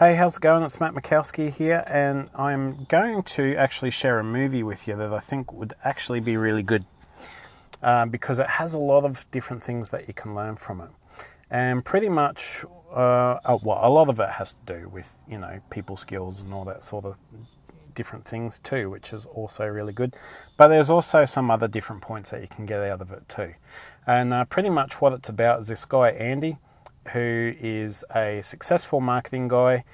Hey, how's it going? It's Matt Mikowski here, and I'm going to actually share a movie with you that I think would actually be really good uh, because it has a lot of different things that you can learn from it. And pretty much, uh, oh, well, a lot of it has to do with, you know, people skills and all that sort of different things too, which is also really good. But there's also some other different points that you can get out of it too. And uh, pretty much what it's about is this guy, Andy who is a successful marketing guy.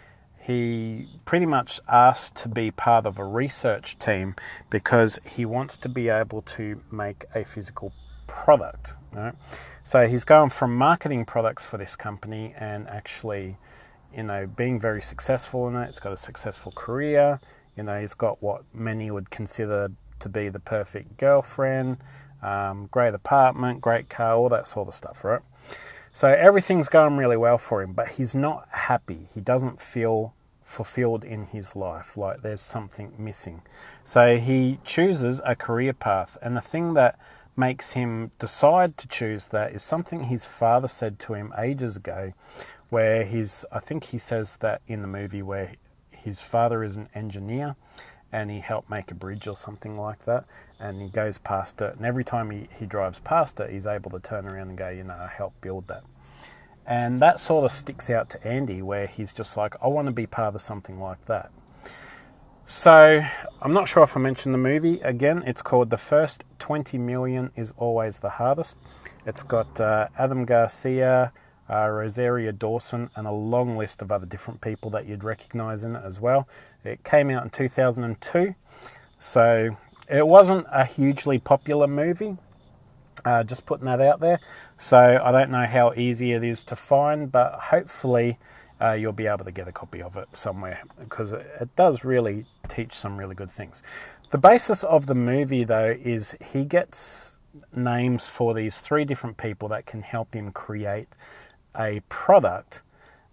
He pretty much asked to be part of a research team because he wants to be able to make a physical product. Right? So he's going from marketing products for this company and actually, you know, being very successful in it. He's got a successful career. You know, he's got what many would consider to be the perfect girlfriend, um, great apartment, great car, all that sort of stuff, right? So everything's going really well for him, but he's not happy. He doesn't feel fulfilled in his life, like there's something missing. So he chooses a career path, and the thing that makes him decide to choose that is something his father said to him ages ago, where he's, I think he says that in the movie, where his father is an engineer and he helped make a bridge or something like that. And he goes past it, and every time he, he drives past it, he's able to turn around and go, you know, I helped build that. And that sort of sticks out to Andy, where he's just like, I want to be part of something like that. So I'm not sure if I mentioned the movie again. It's called The First 20 Million is Always the Hardest. It's got uh, Adam Garcia, uh, Rosario Dawson, and a long list of other different people that you'd recognize in it as well. It came out in 2002, so it wasn't a hugely popular movie. Uh, just putting that out there. So I don't know how easy it is to find, but hopefully uh, you'll be able to get a copy of it somewhere because it, it does really teach some really good things. The basis of the movie, though, is he gets names for these three different people that can help him create a product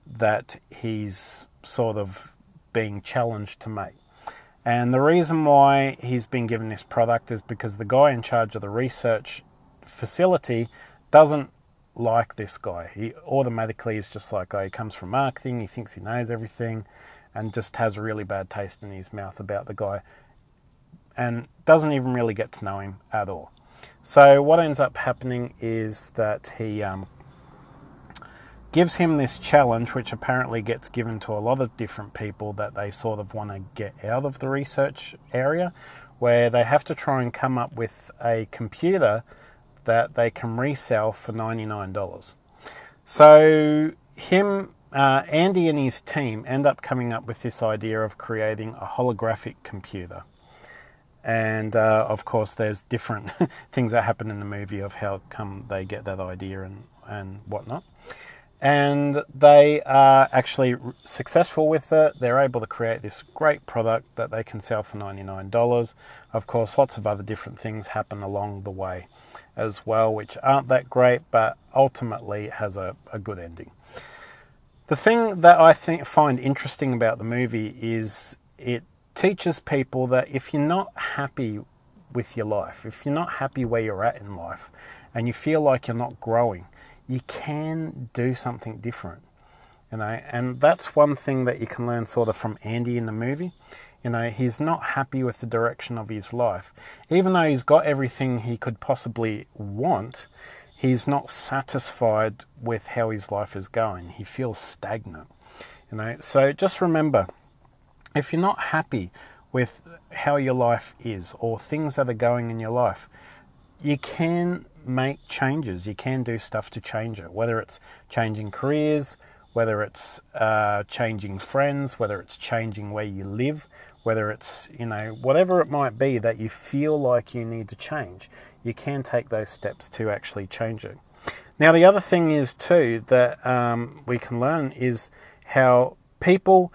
that he's sort of being challenged to make. And the reason why he's been given this product is because the guy in charge of the research facility doesn't like this guy. He automatically is just like, oh, he comes from marketing, he thinks he knows everything, and just has a really bad taste in his mouth about the guy and doesn't even really get to know him at all. So, what ends up happening is that he um, gives him this challenge, which apparently gets given to a lot of different people that they sort of want to get out of the research area, where they have to try and come up with a computer that they can resell for $99. So, him, uh, Andy, and his team end up coming up with this idea of creating a holographic computer. And uh, of course, there's different things that happen in the movie of how come they get that idea and, and whatnot and they are actually successful with it. They're able to create this great product that they can sell for $99. Of course, lots of other different things happen along the way as well, which aren't that great, but ultimately has a, a good ending. The thing that I think find interesting about the movie is it teaches people that if you're not happy with your life, if you're not happy where you're at in life, and you feel like you're not growing, you can do something different. You know, and that's one thing that you can learn sort of from Andy in the movie. You know, he's not happy with the direction of his life. Even though he's got everything he could possibly want, he's not satisfied with how his life is going. He feels stagnant. You know, so just remember if you're not happy with how your life is or things that are going in your life, you can make changes. You can do stuff to change it, whether it's changing careers, whether it's uh, changing friends, whether it's changing where you live, whether it's, you know, whatever it might be that you feel like you need to change, you can take those steps to actually change it. Now, the other thing is, too, that um, we can learn is how people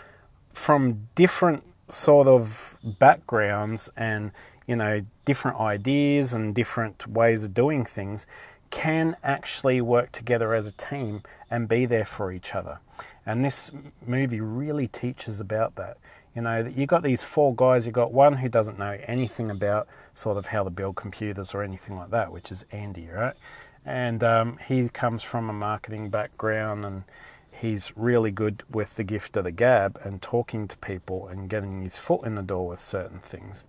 from different sort of backgrounds and you know, different ideas and different ways of doing things can actually work together as a team and be there for each other. And this movie really teaches about that. You know, you got these four guys, you got one who doesn't know anything about sort of how to build computers or anything like that, which is Andy, right? And um, he comes from a marketing background and he's really good with the gift of the gab and talking to people and getting his foot in the door with certain things.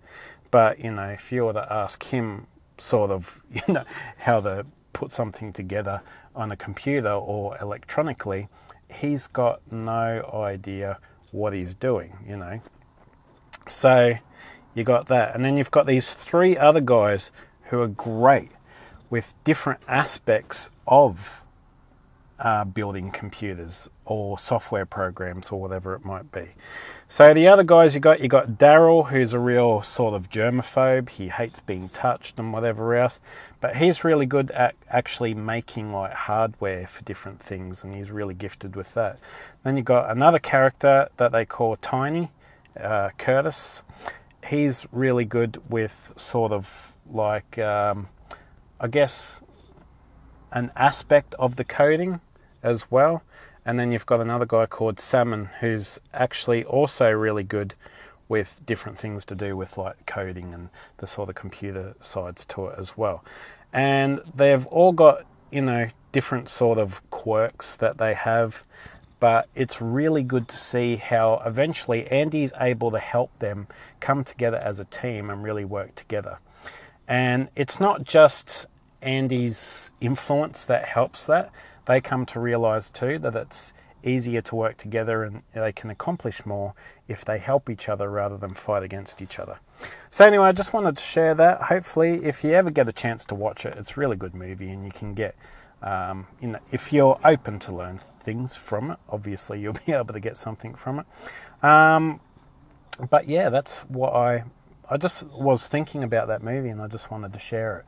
But you know, if you were to ask him, sort of, you know, how to put something together on a computer or electronically, he's got no idea what he's doing. You know, so you got that, and then you've got these three other guys who are great with different aspects of uh, building computers or software programs or whatever it might be. So the other guys you got, you got Daryl, who's a real sort of germaphobe. He hates being touched and whatever else, but he's really good at actually making like hardware for different things, and he's really gifted with that. Then you've got another character that they call Tiny, uh, Curtis. He's really good with sort of like, um, I guess, an aspect of the coding as well. And then you've got another guy called Salman who's actually also really good with different things to do with like coding and the sort of computer sides to it as well. And they've all got, you know, different sort of quirks that they have, but it's really good to see how eventually Andy's able to help them come together as a team and really work together. And it's not just Andy's influence that helps that, they come to realize too that it's easier to work together and they can accomplish more if they help each other rather than fight against each other. So anyway, I just wanted to share that. Hopefully, if you ever get a chance to watch it, it's a really good movie and you can get, um, you know, if you're open to learn things from it, obviously you'll be able to get something from it. Um, but yeah, that's what I, I just was thinking about that movie and I just wanted to share it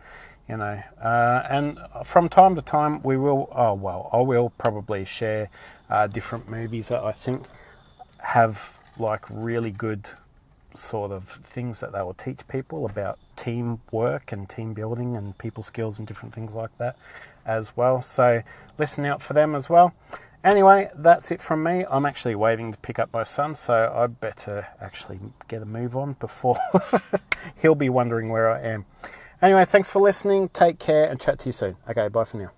you know. Uh, and from time to time, we will. Oh well, I will probably share uh, different movies that I think have like really good sort of things that they will teach people about teamwork and team building and people skills and different things like that as well. So listen out for them as well. Anyway, that's it from me. I'm actually waiting to pick up my son, so I better actually get a move on before he'll be wondering where I am. Anyway, thanks for listening. Take care and chat to you soon. Okay, bye for now.